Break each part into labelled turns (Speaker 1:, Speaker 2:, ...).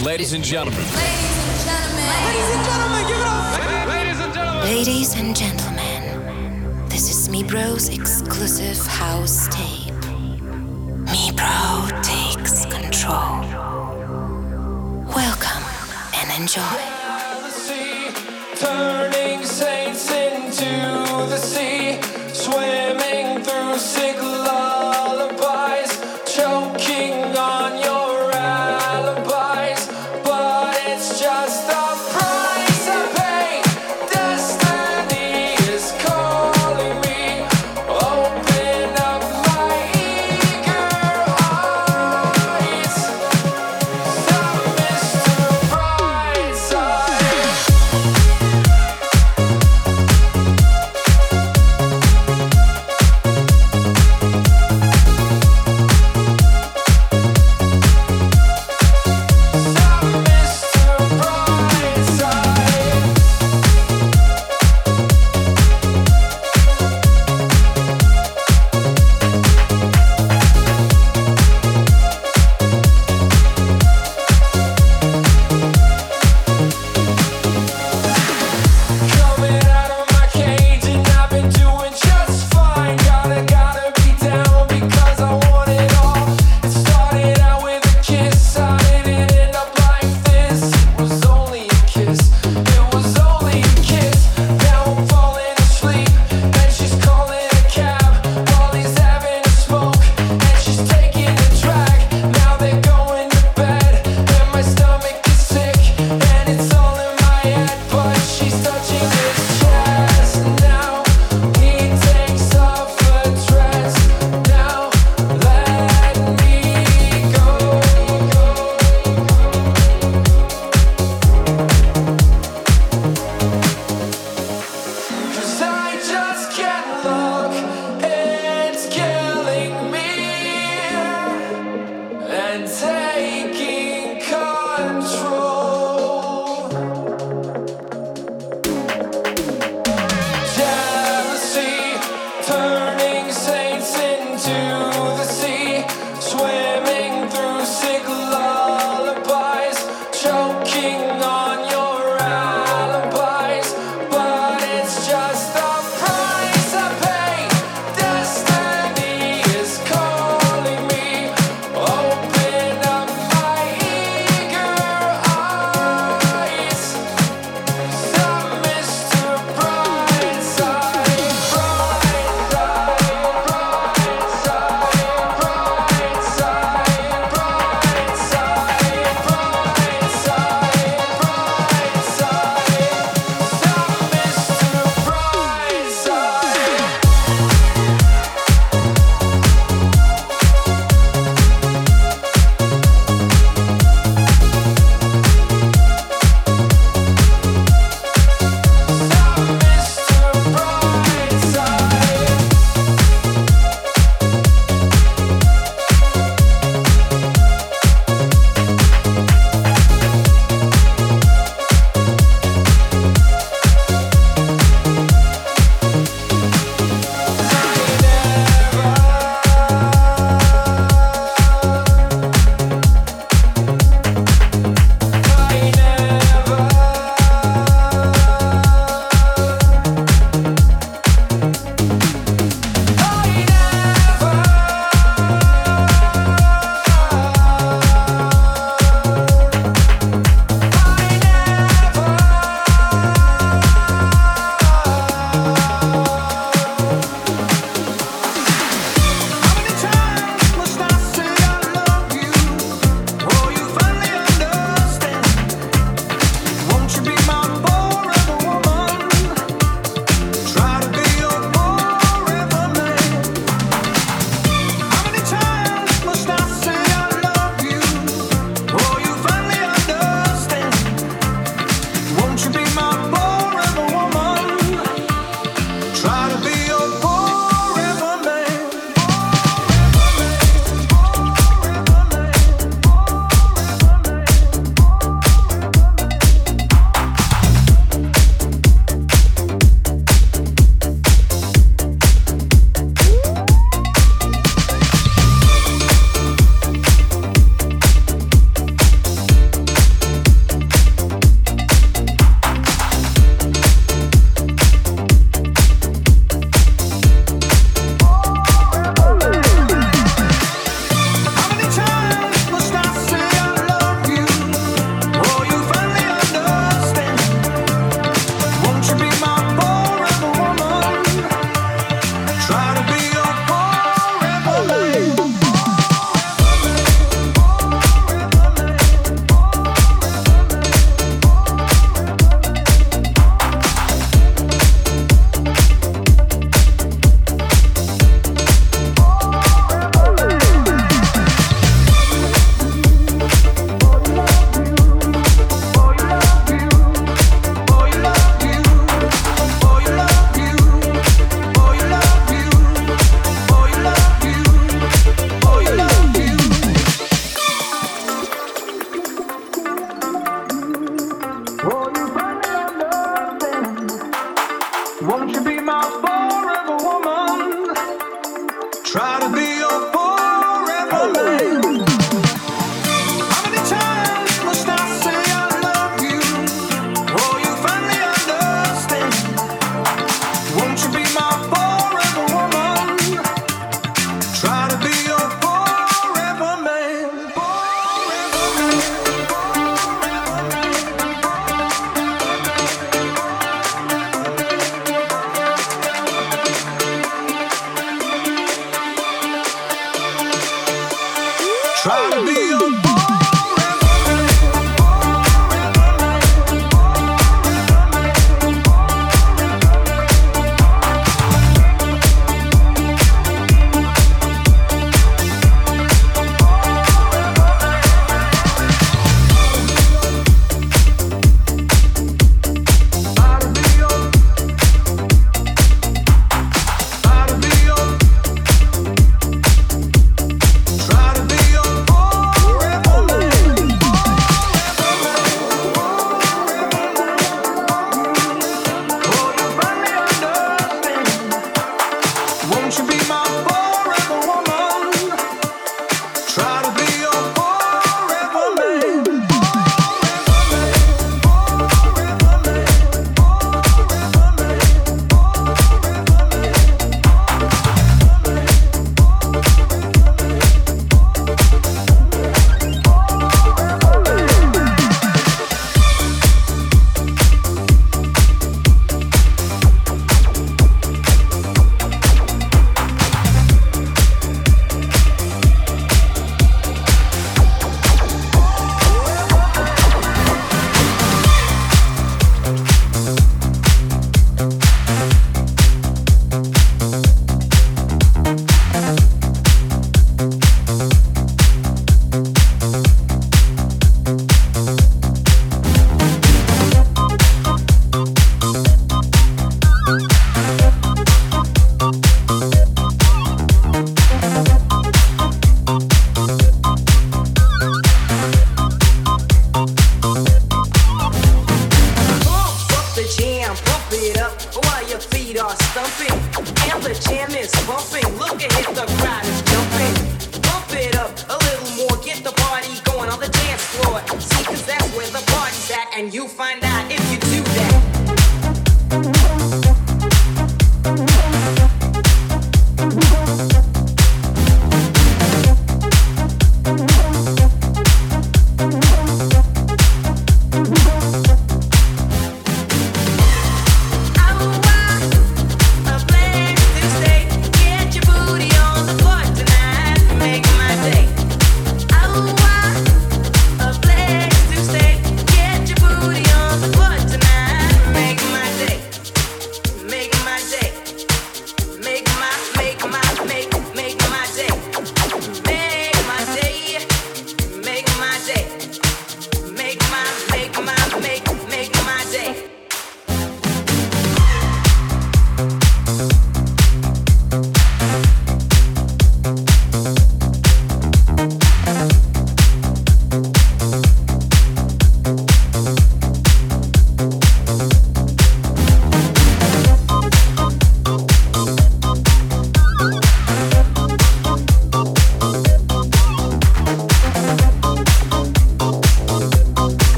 Speaker 1: Ladies and gentlemen.
Speaker 2: Ladies and gentlemen. Ladies and gentlemen, give it up.
Speaker 3: Ladies and gentlemen.
Speaker 4: Ladies and gentlemen, this is Mibro's exclusive house tape. Mibro takes control. Welcome and enjoy.
Speaker 5: turning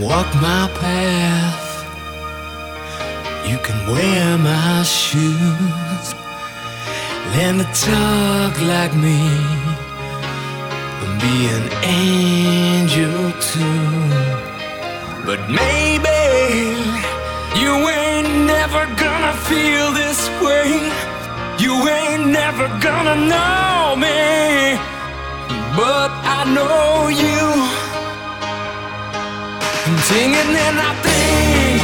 Speaker 5: walk my path. You can wear my shoes. Learn to talk like me. And be an angel too. But maybe you ain't never gonna feel this way. You ain't never gonna know me. But I know you. Singing and I think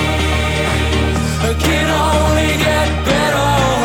Speaker 5: it can only get better.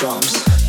Speaker 6: drums.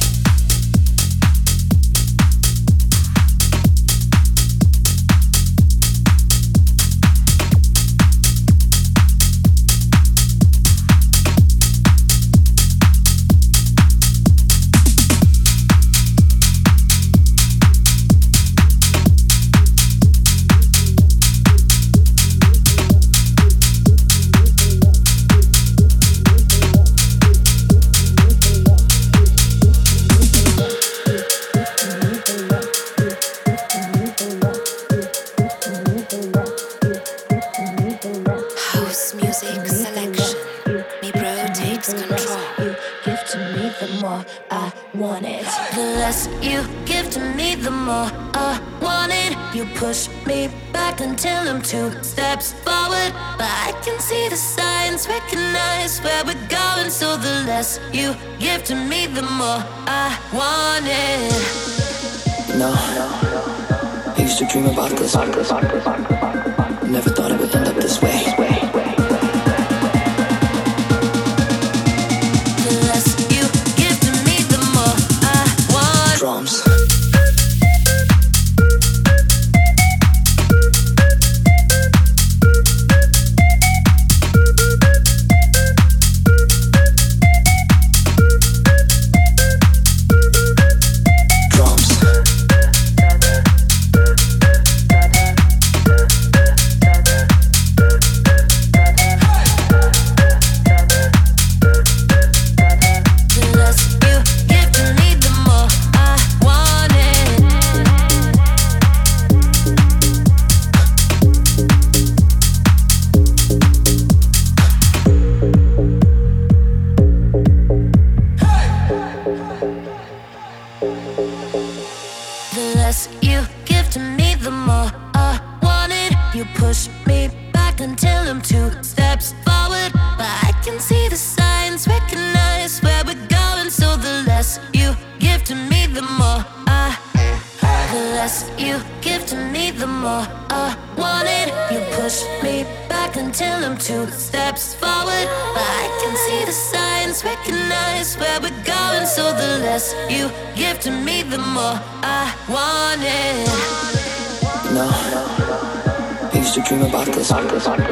Speaker 6: Dream about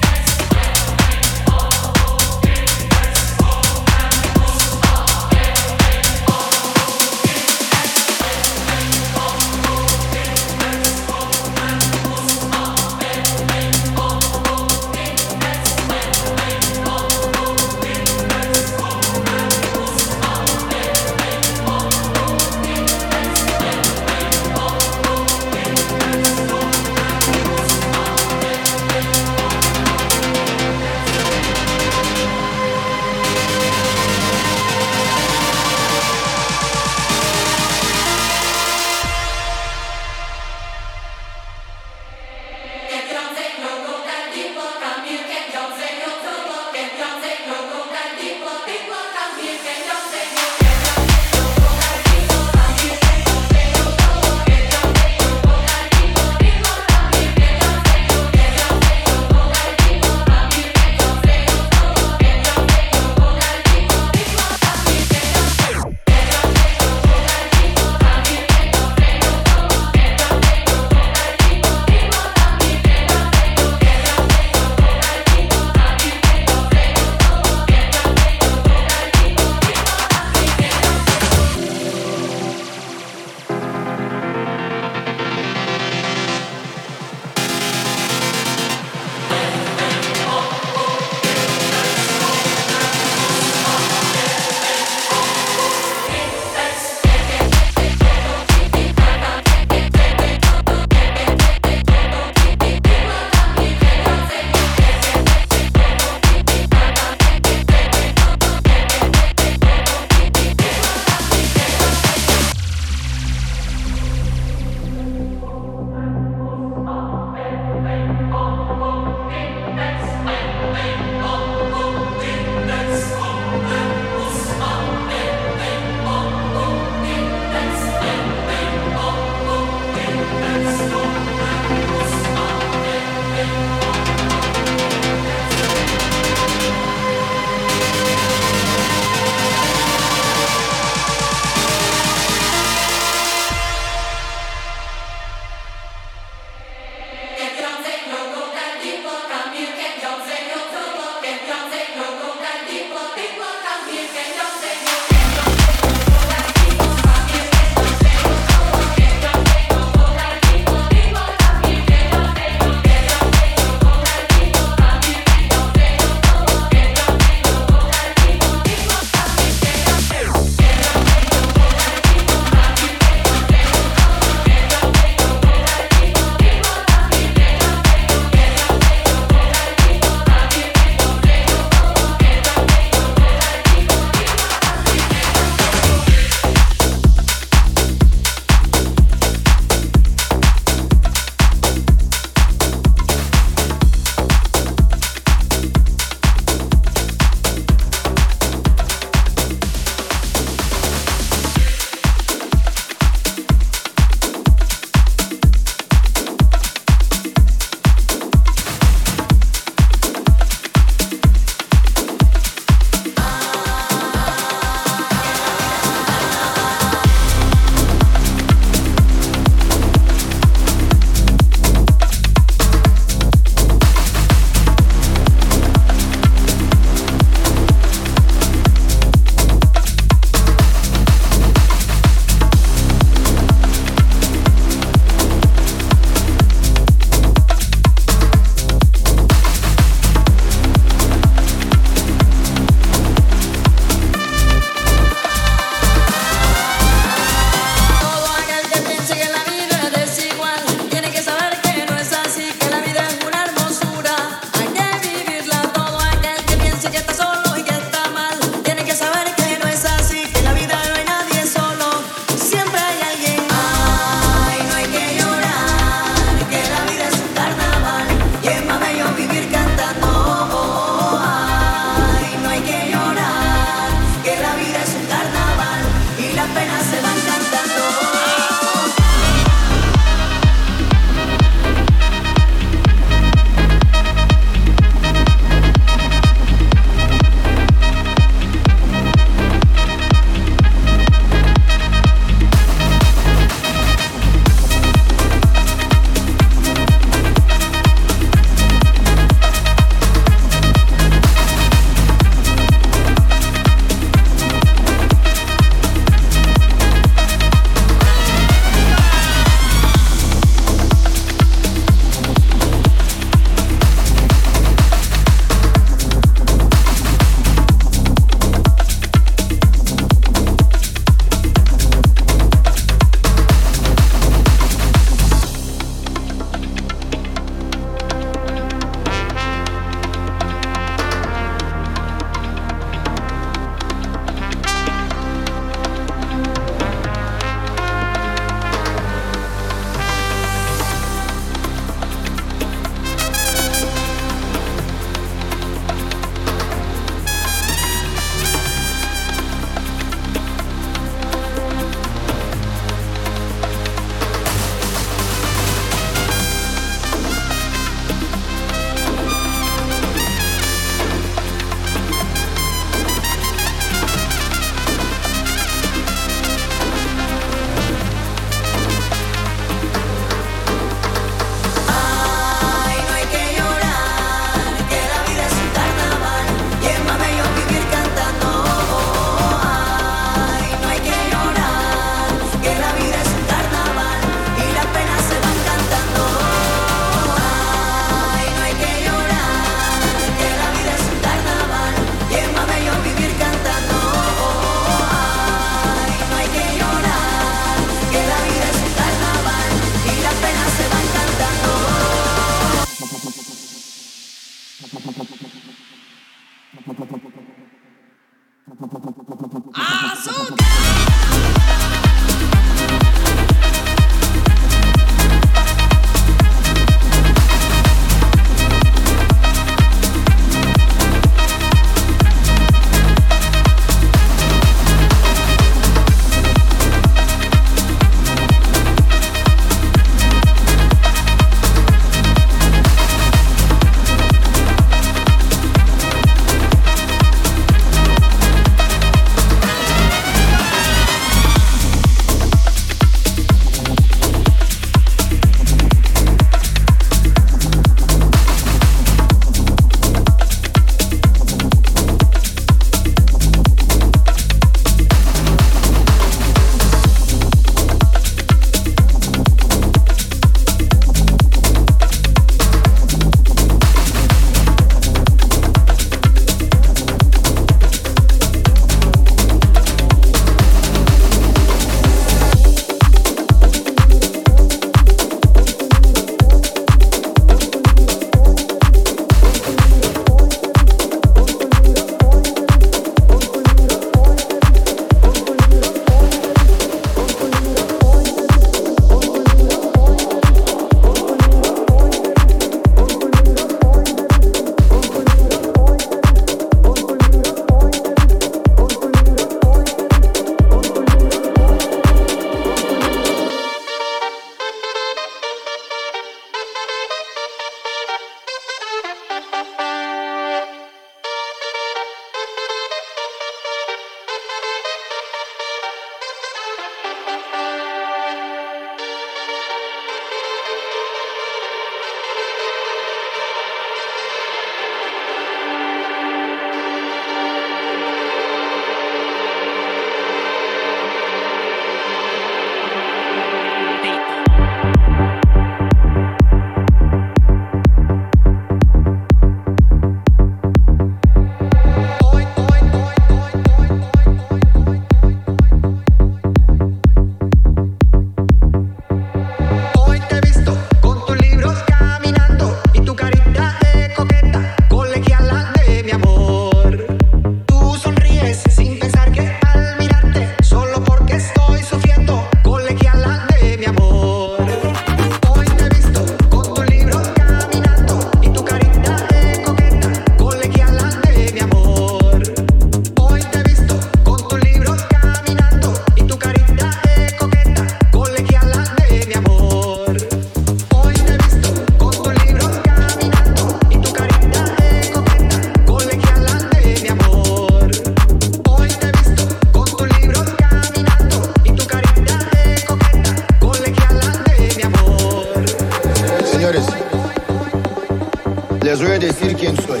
Speaker 7: les voy a decir quién soy.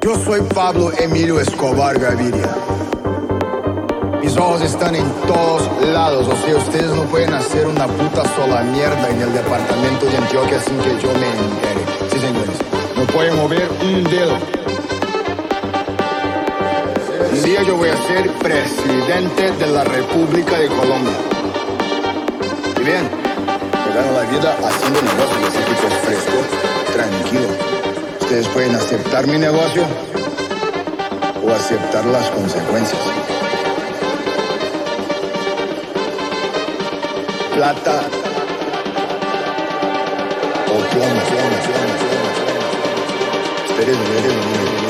Speaker 7: Yo soy Pablo Emilio Escobar Gaviria. Mis ojos están en todos lados, o sea, ustedes no pueden hacer una puta sola mierda en el departamento de Antioquia sin que yo me entere. Sí, señores, no pueden mover un dedo. Un día yo voy a ser presidente de la República de Colombia. Y bien, me gano la vida haciendo negocios, así que fresco, Ustedes pueden aceptar mi negocio o aceptar las consecuencias. Plata o plomo, plomo, plomo, plomo, plomo. Espérenme, espérenme.